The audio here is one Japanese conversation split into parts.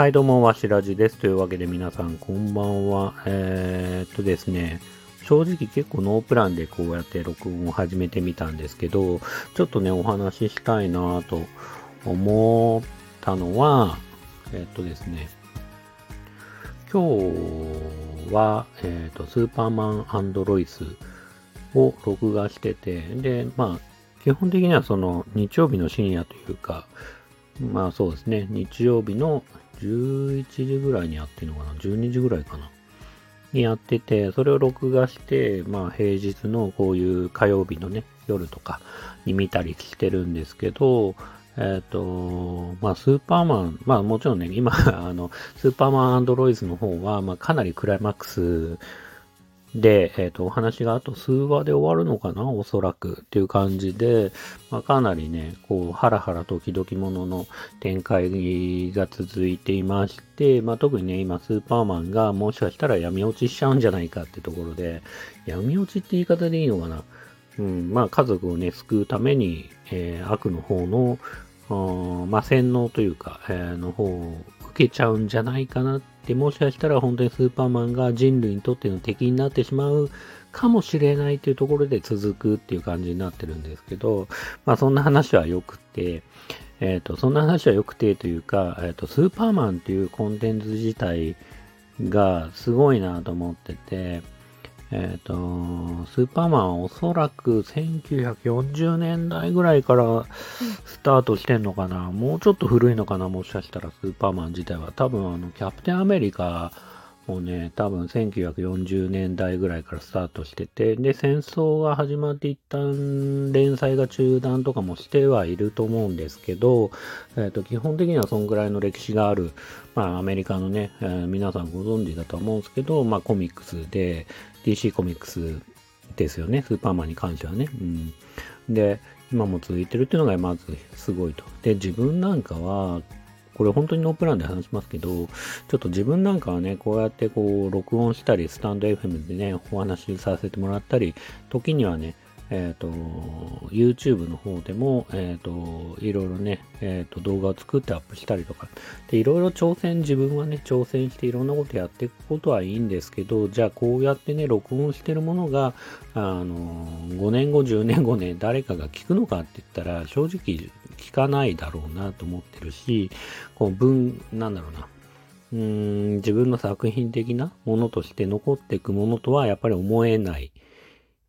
はい、どうも、わしらじです。というわけで皆さん、こんばんは。えー、っとですね、正直結構ノープランでこうやって録音を始めてみたんですけど、ちょっとね、お話ししたいなと思ったのは、えー、っとですね、今日は、えー、っと、スーパーマンロイスを録画してて、で、まあ、基本的にはその日曜日の深夜というか、まあそうですね、日曜日の11時ぐらいにやってるのかな ?12 時ぐらいかな？にやってて、それを録画して、まあ平日のこういう火曜日のね、夜とかに見たりしてるんですけど、えっ、ー、と、まあスーパーマン、まあもちろんね、今、あの、スーパーマンアンドロイズの方は、まあかなりクライマックスで、えっ、ー、と、お話があと数話で終わるのかなおそらくっていう感じで、まあ、かなりね、こう、ハラハラドキドキものの展開が続いていまして、まあ、特にね、今、スーパーマンがもしかしたら闇落ちしちゃうんじゃないかってところで、闇落ちって言い方でいいのかな？うん、まあ、家族をね、救うために、えー、悪の方の、まあ、洗脳というか、えー、の方を受けちゃうんじゃないかなっで、もしかしたら本当にスーパーマンが人類にとっての敵になってしまうかもしれないというところで続くっていう感じになってるんですけど、まあそんな話は良くて、えっ、ー、と、そんな話は良くてというか、えっ、ー、と、スーパーマンっていうコンテンツ自体がすごいなと思ってて、えっ、ー、と、スーパーマンおそらく1940年代ぐらいからスタートしてんのかな、もうちょっと古いのかなもしかしたらスーパーマン自体は。多分あの、キャプテンアメリカもね、多分1940年代ぐらいからスタートしてて、で、戦争が始まって一旦連載が中断とかもしてはいると思うんですけど、えっ、ー、と、基本的にはそんぐらいの歴史がある、まあ、アメリカのね、えー、皆さんご存知だと思うんですけど、まあ、コミックスで、DC コミックスですよね、スーパーマンに関してはね。うん。で、今も続いてるっていうのがまずすごいと。で、自分なんかは、これ本当にノープランで話しますけど、ちょっと自分なんかはね、こうやってこう、録音したり、スタンド FM でね、お話しさせてもらったり、時にはね、えっ、ー、と、YouTube の方でも、えっ、ー、と、いろいろね、えっ、ー、と、動画を作ってアップしたりとか、で、いろいろ挑戦、自分はね、挑戦していろんなことやっていくことはいいんですけど、じゃあこうやってね、録音してるものが、あの、5年後、10年後ね、誰かが聞くのかって言ったら、正直聞かないだろうなと思ってるし、こう、文、なんだろうな、うーん自分の作品的なものとして残っていくものとはやっぱり思えない。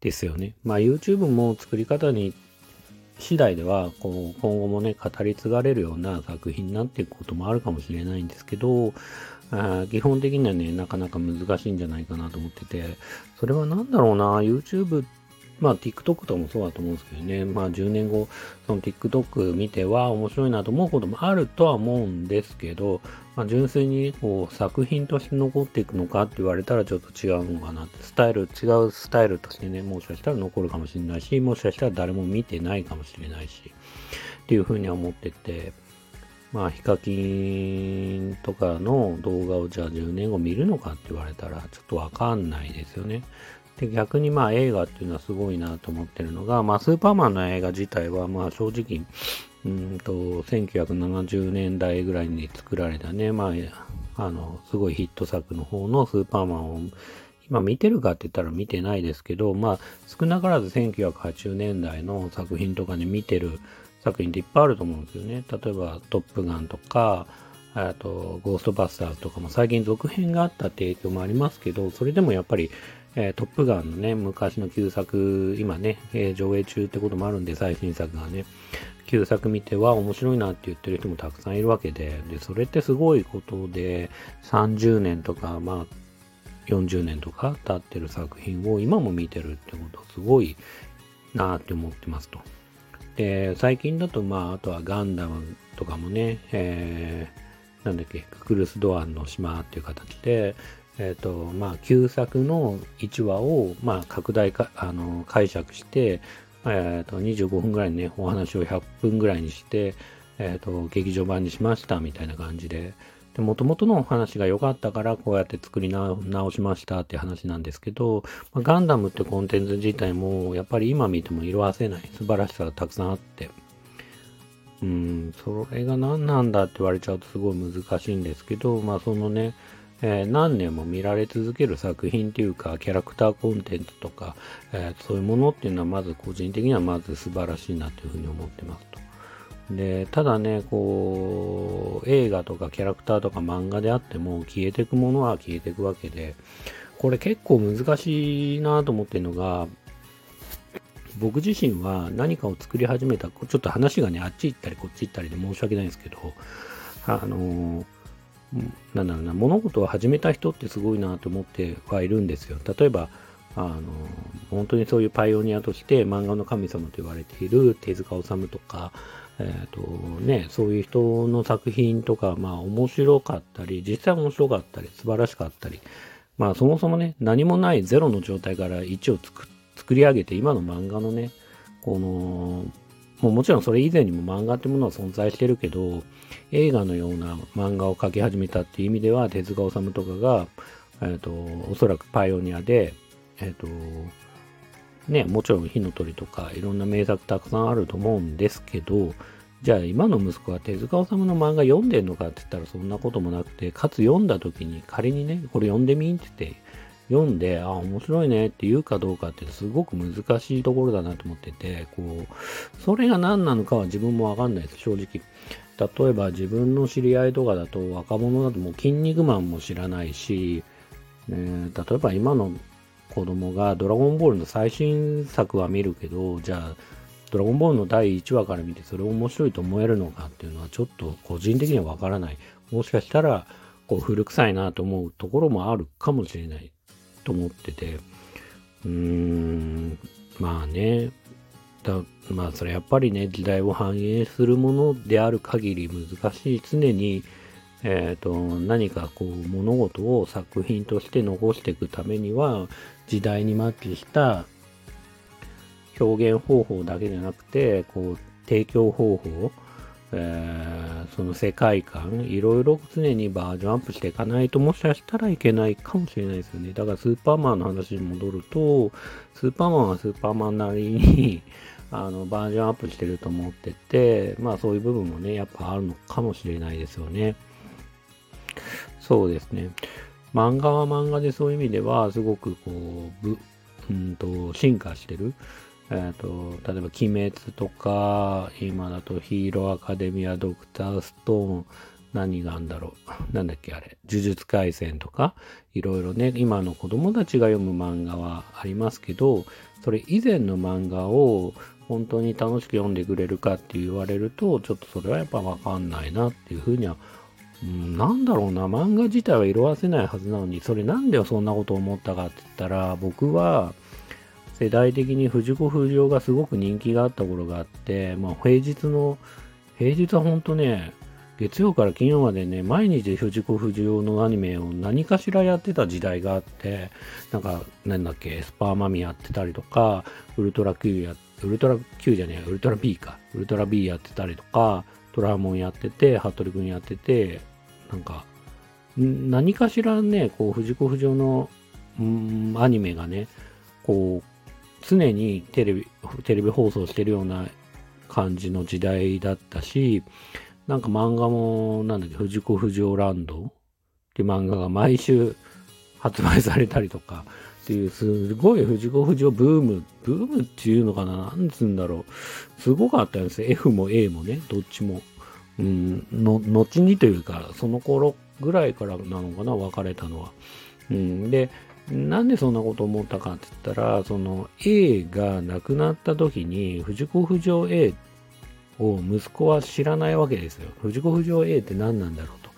ですよね。まあ YouTube も作り方に次第ではこう今後もね語り継がれるような作品になっていくこともあるかもしれないんですけどあ基本的にはねなかなか難しいんじゃないかなと思っててそれは何だろうな YouTube ってまあ TikTok とかもそうだと思うんですけどね、まあ10年後、その TikTok 見ては面白いなと思うこともあるとは思うんですけど、まあ純粋にこう作品として残っていくのかって言われたらちょっと違うのかなって、スタイル、違うスタイルとしてね、もしかしたら残るかもしれないし、もしかしたら誰も見てないかもしれないし、っていうふうには思ってて、まあ、ヒカキンとかの動画をじゃあ10年後見るのかって言われたらちょっとわかんないですよね。で、逆にまあ映画っていうのはすごいなと思ってるのが、まあスーパーマンの映画自体はまあ正直、うんと、1970年代ぐらいに作られたね、まあ、あの、すごいヒット作の方のスーパーマンを今見てるかって言ったら見てないですけど、まあ少なからず1980年代の作品とかで見てる作品っていっぱいあると思うんですよね。例えばトップガンとか、あと、ゴーストバスターズとかも最近続編があったって影響もありますけど、それでもやっぱりえー、トップガンのね、昔の旧作、今ね、えー、上映中ってこともあるんで、最新作がね、旧作見ては面白いなって言ってる人もたくさんいるわけで、で、それってすごいことで、30年とか、まあ、40年とか経ってる作品を今も見てるってことすごいなって思ってますと。で、最近だと、まあ、あとはガンダムとかもね、えー、なんだっけ、ククルス・ドアンの島っていう形で、えっ、ー、と、まあ、旧作の1話を、まあ、拡大か、あの、解釈して、えっ、ー、と、25分ぐらいね、お話を100分ぐらいにして、えっ、ー、と、劇場版にしました、みたいな感じで、で、元々のお話が良かったから、こうやって作り直しましたって話なんですけど、まあ、ガンダムってコンテンツ自体も、やっぱり今見ても色褪せない素晴らしさがたくさんあって、うん、それが何なんだって言われちゃうとすごい難しいんですけど、まあそのね、えー、何年も見られ続ける作品っていうか、キャラクターコンテンツとか、えー、そういうものっていうのはまず個人的にはまず素晴らしいなというふうに思ってますと。で、ただね、こう、映画とかキャラクターとか漫画であっても消えていくものは消えていくわけで、これ結構難しいなと思ってるのが、僕自身は何かを作り始めた、ちょっと話がね、あっち行ったりこっち行ったりで申し訳ないんですけど、あのなんだろうな、物事を始めた人ってすごいなと思ってはいるんですよ。例えば、あの、本当にそういうパイオニアとして漫画の神様と言われている手塚治虫とか、えっ、ー、とね、そういう人の作品とか、まあ面白かったり、実際面白かったり、素晴らしかったり、まあそもそもね、何もないゼロの状態から1を作り上げて、今の漫画のね、このもうもちろんそれ以前にも漫画ってものは存在してるけど、映画のような漫画を描き始めたっていう意味では、手塚治虫とかが、えっ、ー、と、おそらくパイオニアで、えっ、ー、と、ね、もちろん火の鳥とかいろんな名作たくさんあると思うんですけど、じゃあ今の息子は手塚治虫の漫画読んでんのかって言ったらそんなこともなくて、かつ読んだ時に仮にね、これ読んでみんって言って、読んで、あ、面白いねって言うかどうかってすごく難しいところだなと思ってて、こう、それが何なのかは自分もわかんないです、正直。例えば自分の知り合いとかだと若者だともう筋肉マンも知らないし、えー、例えば今の子供がドラゴンボールの最新作は見るけど、じゃあ、ドラゴンボールの第1話から見てそれ面白いと思えるのかっていうのはちょっと個人的にはわからない。もしかしたら、こう古臭いなと思うところもあるかもしれない。と思ってて、うーん、まあね、だまあそれやっぱりね、時代を反映するものである限り難しい。常に、えっ、ー、と、何かこう物事を作品として残していくためには、時代にマッチした表現方法だけじゃなくて、こう、提供方法、え、その世界観、いろいろ常にバージョンアップしていかないと、もしかしたらいけないかもしれないですよね。だからスーパーマンの話に戻ると、スーパーマンはスーパーマンなりに あの、バージョンアップしてると思ってて、まあそういう部分もね、やっぱあるのかもしれないですよね。そうですね。漫画は漫画でそういう意味では、すごくこう、ぶ、うんと、進化してる。えっ、ー、と、例えば、鬼滅とか、今だとヒーローアカデミア、ドクターストーン、何があんだろう。なんだっけ、あれ。呪術廻戦とか、いろいろね、今の子供たちが読む漫画はありますけど、それ以前の漫画を本当に楽しく読んでくれるかって言われると、ちょっとそれはやっぱわかんないなっていうふうには、うん、なんだろうな、漫画自体は色あせないはずなのに、それなんでそんなこと思ったかって言ったら、僕は、世代的に藤子不二雄がすごく人気があった頃があって、まあ、平日の、平日は本当ね、月曜から金曜までね、毎日藤子不二雄のアニメを何かしらやってた時代があって、なんか、なんだっけ、スパーマミやってたりとか、ウルトラ Q や、ウルトラ Q じゃねえ、ウルトラ B か、ウルトラ B やってたりとか、トラモンやってて、服部くんやってて、なんか、何かしらね、こう、藤子不二雄の、うんアニメがね、こう、常にテレビ、テレビ放送してるような感じの時代だったし、なんか漫画も、なんだっけ、藤子不二雄ランドって漫画が毎週発売されたりとか、っていう、すごい藤子不二雄ブーム、ブームっていうのかななんつうんだろう。すごかったんですよ。F も A もね、どっちも。うん、の、後にというか、その頃ぐらいからなのかな、別れたのは。うん、で、なんでそんなこと思ったかって言ったら、その A が亡くなった時に藤子不二雄 A を息子は知らないわけですよ。藤子不二雄 A って何なんだろうと。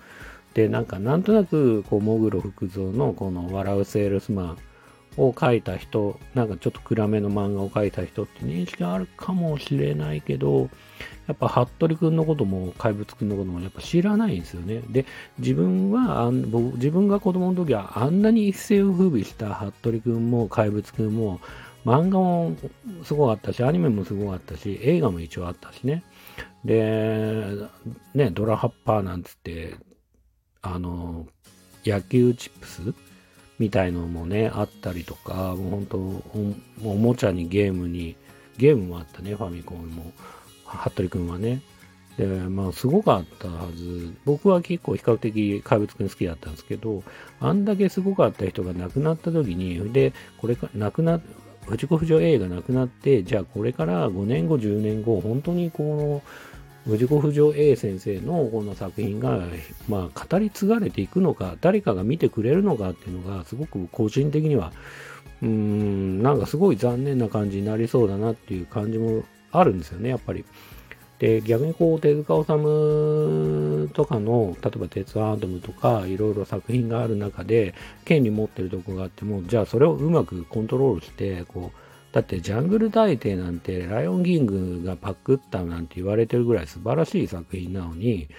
で、なんかなんとなく、こう、もぐろ福蔵のこの笑うセールスマンを書いた人、なんかちょっと暗めの漫画を書いた人って認識あるかもしれないけど、やっぱ服部くんのことも怪物くんのこともやっぱ知らないんですよね。で、自分はあん僕、自分が子供の時はあんなに一世を風靡した服部くんも怪物くんも漫画もすごかったし、アニメもすごかったし、映画も一応あったしね。で、ね、ドラハッパーなんつって、あの、野球チップスみたいのもね、あったりとか、もう本当お、おもちゃにゲームに、ゲームもあったね、ファミコンも。服部くんはね。で、まあ、すごかったはず。僕は結構比較的怪物くん好きだったんですけど、あんだけすごかった人が亡くなった時に、で、これか、亡くな、藤子不二雄 A が亡くなって、じゃあこれから5年後、10年後、本当にこの、藤子不二雄 A 先生のこの作品が、まあ、語り継がれていくのか、誰かが見てくれるのかっていうのが、すごく個人的には、うーん、なんかすごい残念な感じになりそうだなっていう感じもあるんですよね、やっぱり。で、逆にこう、手塚治虫とかの、例えば鉄腕アトムとか、いろいろ作品がある中で、権利持ってるとこがあっても、じゃあそれをうまくコントロールして、こう、だってジャングル大帝なんて、ライオンキングがパクったなんて言われてるぐらい素晴らしい作品なのに、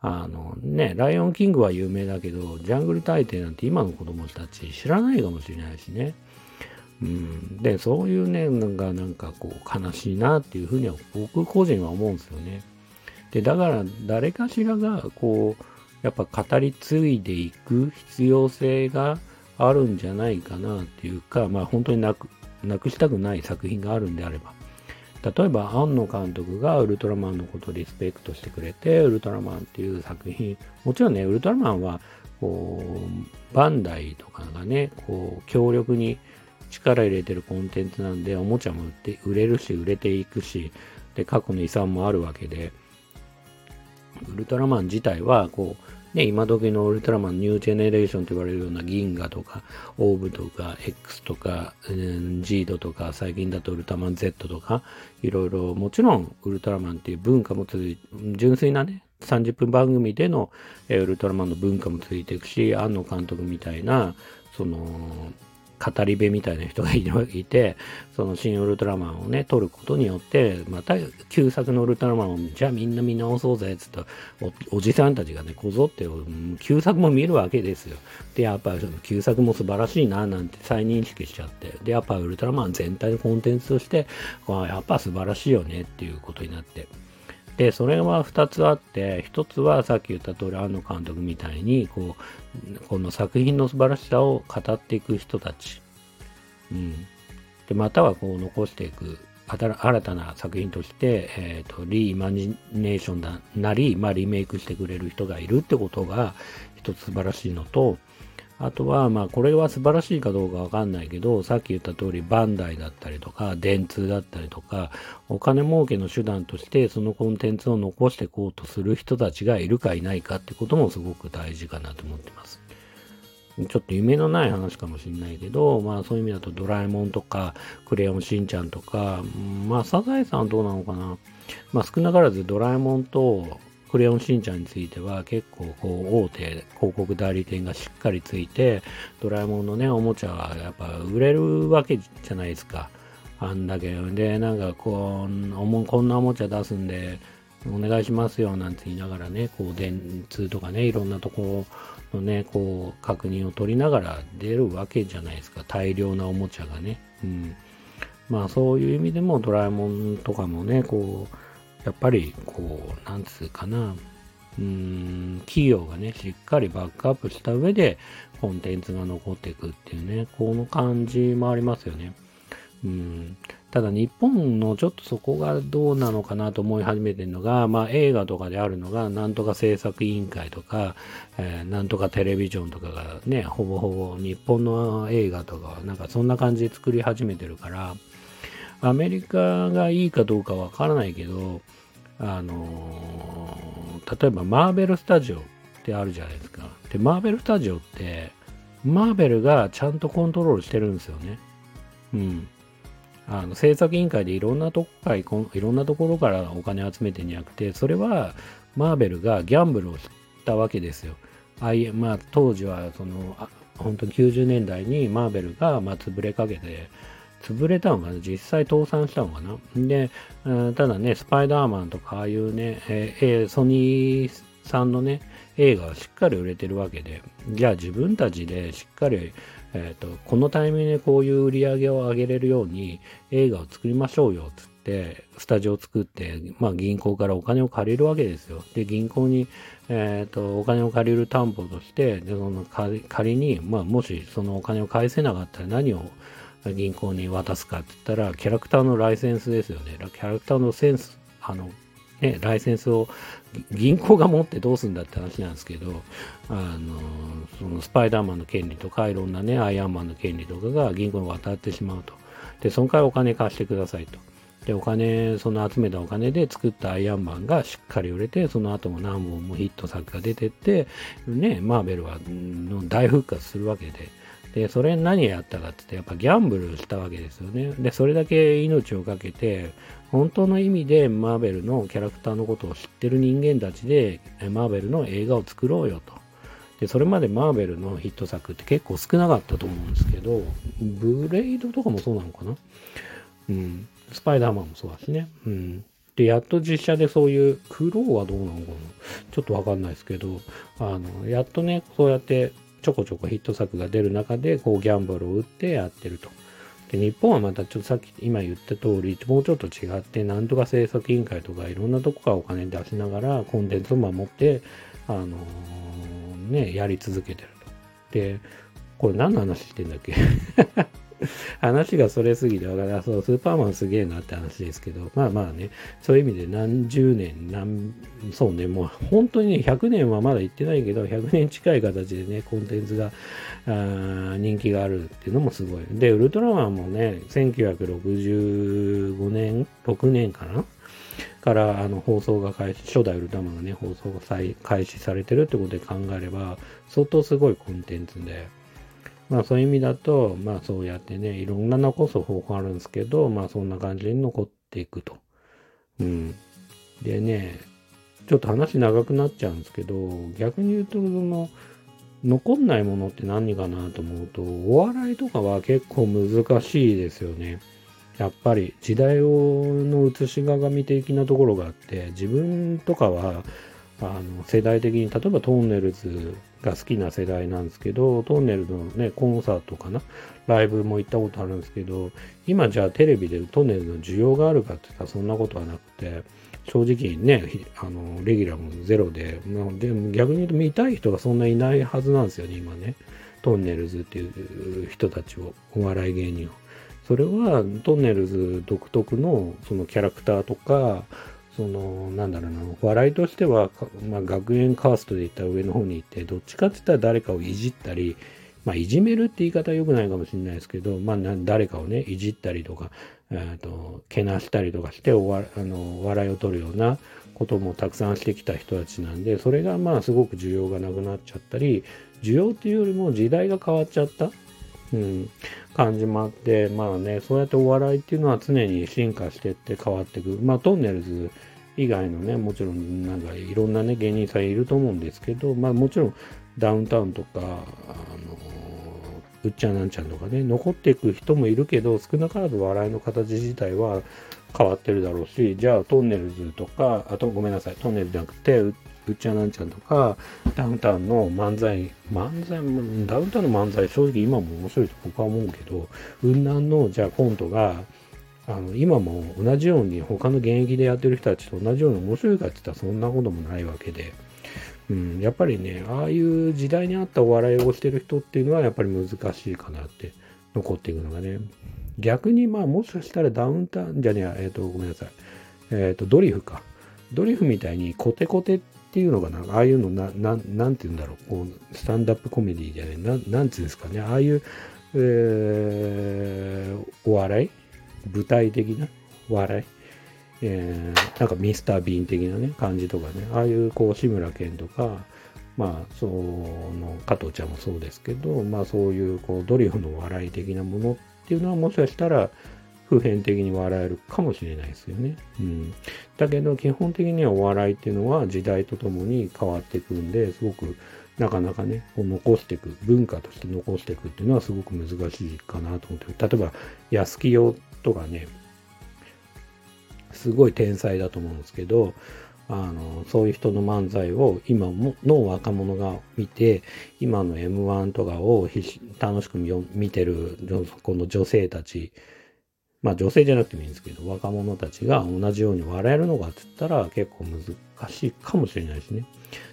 あのね、ライオンキングは有名だけど、ジャングル大帝なんて今の子供たち知らないかもしれないしね。うん、で、そういうね、なんか、なんかこう、悲しいなっていうふうには、僕個人は思うんですよね。で、だから、誰かしらが、こう、やっぱ語り継いでいく必要性があるんじゃないかなっていうか、まあ本当になく、なくしたくない作品があるんであれば。例えば、庵野監督がウルトラマンのことをリスペクトしてくれて、ウルトラマンっていう作品、もちろんね、ウルトラマンは、こう、バンダイとかがね、こう、強力に力入れてるコンテンツなんで、おもちゃも売って売れるし、売れていくし、で、過去の遺産もあるわけで、ウルトラマン自体は、こう、ね、今時のウルトラマンニュージェネレーションと言われるような銀河とか、オーブとか、X とか、うん、ジードとか、最近だとウルトラマン Z とか、いろいろ、もちろんウルトラマンっていう文化も続いて、純粋なね、30分番組での、えウルトラマンの文化も続いていくし、庵野監督みたいな、その、語り部みたいな人がいて、その新ウルトラマンをね、撮ることによって、また旧作のウルトラマンを、じゃあみんな見直そうぜ、っつってお、おじさんたちがね、こぞって、旧作も見るわけですよ。で、やっぱ旧作も素晴らしいな、なんて再認識しちゃって、で、やっぱウルトラマン全体のコンテンツとして、やっぱ素晴らしいよねっていうことになって。で、それは2つあって、1つはさっき言った通り、庵野監督みたいに、こう、この作品の素晴らしさを語っていく人たち。うん。で、またはこう残していく、新たな作品として、えっ、ー、と、リーイマジネーションだなり、まあ、リメイクしてくれる人がいるってことが、一つ素晴らしいのと、あとは、まあ、これは素晴らしいかどうかわかんないけど、さっき言った通り、バンダイだったりとか、電通だったりとか、お金儲けの手段として、そのコンテンツを残していこうとする人たちがいるかいないかってこともすごく大事かなと思ってます。ちょっと夢のない話かもしれないけど、まあそういう意味だとドラえもんとか、クレヨンしんちゃんとか、まあサザエさんはどうなのかな。まあ少なからずドラえもんとクレヨンしんちゃんについては結構こう大手広告代理店がしっかりついて、ドラえもんのね、おもちゃはやっぱ売れるわけじゃないですか。あんだけ。で、なんかこう、こんなおもちゃ出すんで、お願いしますよなんて言いながらね、こう電通とかね、いろんなとこのね、こう確認を取りながら出るわけじゃないですか。大量なおもちゃがね。うん。まあそういう意味でもドラえもんとかもね、こう、やっぱりこう、なんつうかな、うーん、企業がね、しっかりバックアップした上でコンテンツが残っていくっていうね、この感じもありますよね。うん、ただ日本のちょっとそこがどうなのかなと思い始めてるのが、まあ映画とかであるのが、なんとか制作委員会とか、えー、なんとかテレビジョンとかがね、ほぼほぼ日本の映画とかなんかそんな感じで作り始めてるから、アメリカがいいかどうかわからないけど、あのー、例えばマーベルスタジオってあるじゃないですか。で、マーベルスタジオって、マーベルがちゃんとコントロールしてるんですよね。うん。あの制作委員会でいろんなとこからいろんなところからお金集めてんじゃなくて、それはマーベルがギャンブルをしたわけですよ。あいまあ、当時はその本当に90年代にマーベルがまあ潰れかけて、潰れたのかな？実際倒産したのかな？で、ただね、スパイダーマンとかああいうね、えー、ソニーさんのね、映画はしっかり売れてるわけで、じゃあ自分たちでしっかり、えーと、このタイミングでこういう売り上げを上げれるように映画を作りましょうよつって、スタジオを作って、まあ銀行からお金を借りるわけですよ。で、銀行に、えっ、ー、と、お金を借りる担保として、でその仮に、まあもしそのお金を返せなかったら何を銀行に渡すかって言ったら、キャラクターのライセンスですよね。キャラクターのセンス、あの、ね、ライセンスを銀行が持ってどうするんだって話なんですけど、あの、そのスパイダーマンの権利とか、いろんなね、アイアンマンの権利とかが銀行に渡ってしまうと。で、その代わりお金貸してくださいと。で、お金、その集めたお金で作ったアイアンマンがしっかり売れて、その後も何本もヒット作が出てって、ね、マーベルは大復活するわけで、で、それ何やったかって言って、やっぱギャンブルしたわけですよね。で、それだけ命をかけて、本当の意味でマーベルのキャラクターのことを知ってる人間たちで、マーベルの映画を作ろうよと。で、それまでマーベルのヒット作って結構少なかったと思うんですけど、ブレイドとかもそうなのかな？うん。スパイダーマンもそうだしね。うん。で、やっと実写でそういう、クローはどうなのかな？ちょっとわかんないですけど、あの、やっとね、そうやってちょこちょこヒット作が出る中で、こうギャンブルを打ってやってると。で、日本はまたちょっとさっき今言った通り、もうちょっと違って、なんとか制作委員会とかいろんなとこからお金出しながらコンテンツを守って、あのー、ね、やり続けてると。で、これ何の話してんだっけ？話がそれすぎてわから。そう、スーパーマンすげえなって話ですけど、まあまあね、そういう意味で何十年、何、そうね、もう本当にね、100年はまだ行ってないけど、100年近い形でね、コンテンツが、あ人気があるっていうのもすごい。で、ウルトラマンもね、1965年、6年かな？からあの放送が開始、初代ウルトラマンがね、放送が開始されてるってことで考えれば、相当すごいコンテンツで、まあそういう意味だと、まあそうやってね、いろんな残す方法あるんですけど、まあそんな感じに残っていくと。うん。でね、ちょっと話長くなっちゃうんですけど、逆に言うと、その、残んないものって何かなと思うと、お笑いとかは結構難しいですよね。やっぱり時代をの映し鏡的なところがあって、自分とかは、あの世代的に、例えばトンネルズが好きな世代なんですけど、トンネルのね、コンサートかな、ライブも行ったことあるんですけど、今じゃあテレビでトンネルの需要があるかって言ったらそんなことはなくて、正直ね、あの、レギュラーもゼロで、まあ、でも逆に言うと見たい人がそんないないはずなんですよね、今ね。トンネルズっていう人たちを、お笑い芸人を。それはトンネルズ独特のそのキャラクターとか、その、なんだろうな、笑いとしては、まあ、学園カーストで言った上の方に行って、どっちかって言ったら誰かをいじったり、まあ、いじめるって言い方は良くないかもしれないですけど、まあ、誰かをね、いじったりとか、えーと、けなしたりとかしておわあの笑いを取るようなこともたくさんしてきた人たちなんで、それがまあすごく需要がなくなっちゃったり、需要っていうよりも時代が変わっちゃった、うん、感じもあって、まあね、そうやってお笑いっていうのは常に進化してって変わっていく。まあ、トンネルズ以外のね、もちろんなんかいろんなね、芸人さんいると思うんですけど、まあもちろんダウンタウンとか、あのうっちゃなんちゃんとかね、残っていく人もいるけど、少なからず笑いの形自体は変わってるだろうし、じゃあトンネルズとか、あとごめんなさい、トンネルじゃなくて、うっちゃなんちゃんとか、ダウンタウンの漫才、漫才、ダウンタウンの漫才、正直今も面白いと僕は思うけど、雲南のじゃあコントが、あの今も同じように他の現役でやってる人たちと同じように面白いかって言ったらそんなこともないわけで、うん、やっぱりねああいう時代に合ったお笑いをしてる人っていうのはやっぱり難しいかなって残っていくのがね。逆にまあもしかしたらダウンタウンじゃねええっ、ー、とごめんなさい。えっ、ー、とドリフか。ドリフみたいにコテコテっていうのかなああいうのなななんて言うんだろう。こうスタンダップコメディじゃねえななんて言うんですかね。ああいう、えー、お笑い？舞台的な？笑い、えー、なんかミスター・ビーン的なね、感じとかね、ああいうこう志村けんとか、まあ、その加藤ちゃんもそうですけど、まあそういうこうドリフの笑い的なものっていうのはもしかしたら普遍的に笑えるかもしれないですよね。うん。だけど基本的にはお笑いっていうのは時代とともに変わっていくんで、すごくなかなかね、こう残していく、文化として残していくっていうのはすごく難しいかなと思って、例えば安清とかね、すごい天才だと思うんですけど、あの、そういう人の漫才を今の若者が見て、今の M1 とかを楽しく見てる、この女性たち、まあ女性じゃなくてもいいんですけど、若者たちが同じように笑えるのかって言ったら結構難しいかもしれないですね。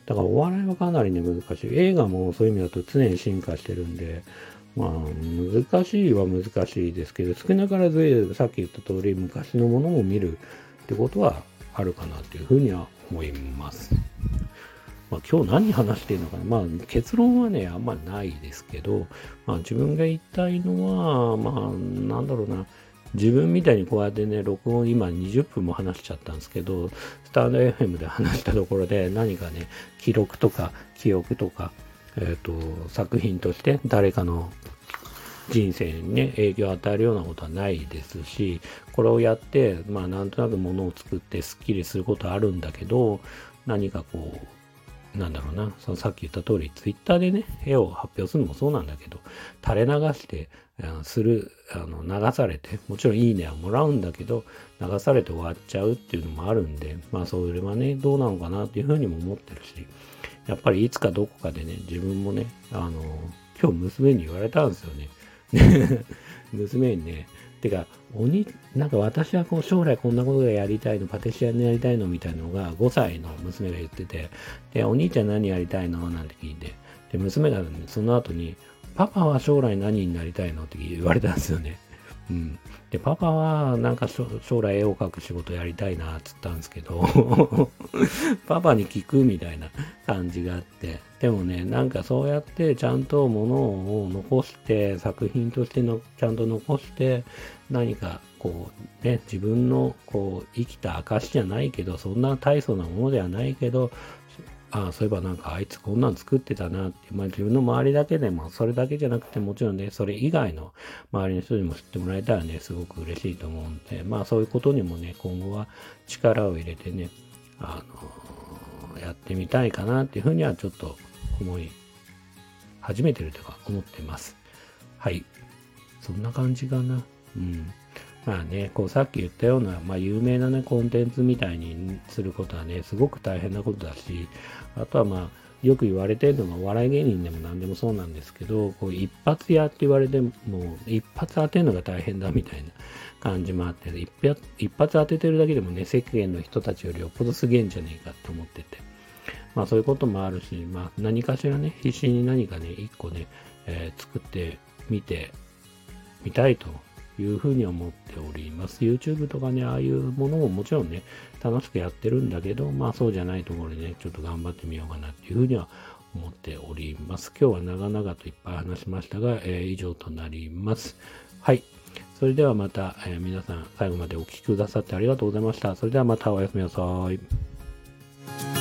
だからお笑いはかなりね難しい。映画もそういう意味だと常に進化してるんで、まあ、難しいは難しいですけど、少なからず、さっき言った通り、昔のものを見るってことはあるかなというふうには思います。まあ、今日何話してるのかな？まあ、結論はね、あんまないですけど、まあ、自分が言いたいのは、まあ、なんだろうな。自分みたいにこうやってね、録音今20分も話しちゃったんですけど、スタンド FM で話したところで何かね、記録とか記憶とか、えっ、ー、と、作品として誰かの人生にね、影響を与えるようなことはないですし、これをやって、まあなんとなくものを作ってスッキリすることはあるんだけど、何かこう、なんだろうな、そのさっき言った通り、ツイッターでね、絵を発表するのもそうなんだけど、垂れ流して、する、あの、流されて、もちろんいいねはもらうんだけど、流されて終わっちゃうっていうのもあるんで、まあそれはね、どうなのかなっていうふうにも思ってるし、やっぱりいつかどこかでね、自分もね、あの、今日娘に言われたんですよね。娘にね、てか、鬼、なんか私はこう将来こんなことがやりたいの、パティシエになりたいのみたいなのが5歳の娘が言ってて、で、お兄ちゃん何やりたいの？なんて聞いて、で、娘が、その後に、パパは将来何になりたいの？って言われたんですよね。うん。で、パパはなんか将来絵を描く仕事やりたいなっつったんですけど パパに聞くみたいな感じがあって、でもね、なんかそうやってちゃんとものを残して、作品としてのちゃんと残して、何かこうね、自分のこう生きた証じゃないけど、そんな大層なものではないけど、ああ、そういえばなんかあいつこんなん作ってたなって、まあ自分の周りだけでも、それだけじゃなくてもちろんね、それ以外の周りの人にも知ってもらえたらね、すごく嬉しいと思うんで、まあそういうことにもね、今後は力を入れてね、あの、やってみたいかなっていうふうにはちょっと思い始めてるとか思ってます。はい。そんな感じかな。うん。まあね、こうさっき言ったような、まあ有名なね、コンテンツみたいにすることはね、すごく大変なことだし、あとはまあ、よく言われてるのは、お笑い芸人でも何でもそうなんですけど、こう一発屋って言われても、一発当てるのが大変だみたいな感じもあって、一発一発当ててるだけでもね、世間の人たちよりよっぽどすげえんじゃねえかって思ってて。まあそういうこともあるし、まあ何かしらね、必死に何かね、一個ね、えー、作ってみてみたいというふうに思っております。YouTube とかね、ああいうものももちろんね、楽しくやってるんだけど、まあそうじゃないところでね、ちょっと頑張ってみようかなっていうふうには思っております。今日は長々といっぱい話しましたが、えー、以上となります。はい。それではまた、えー、皆さん最後までお聴きくださってありがとうございました。それではまたおやすみなさい。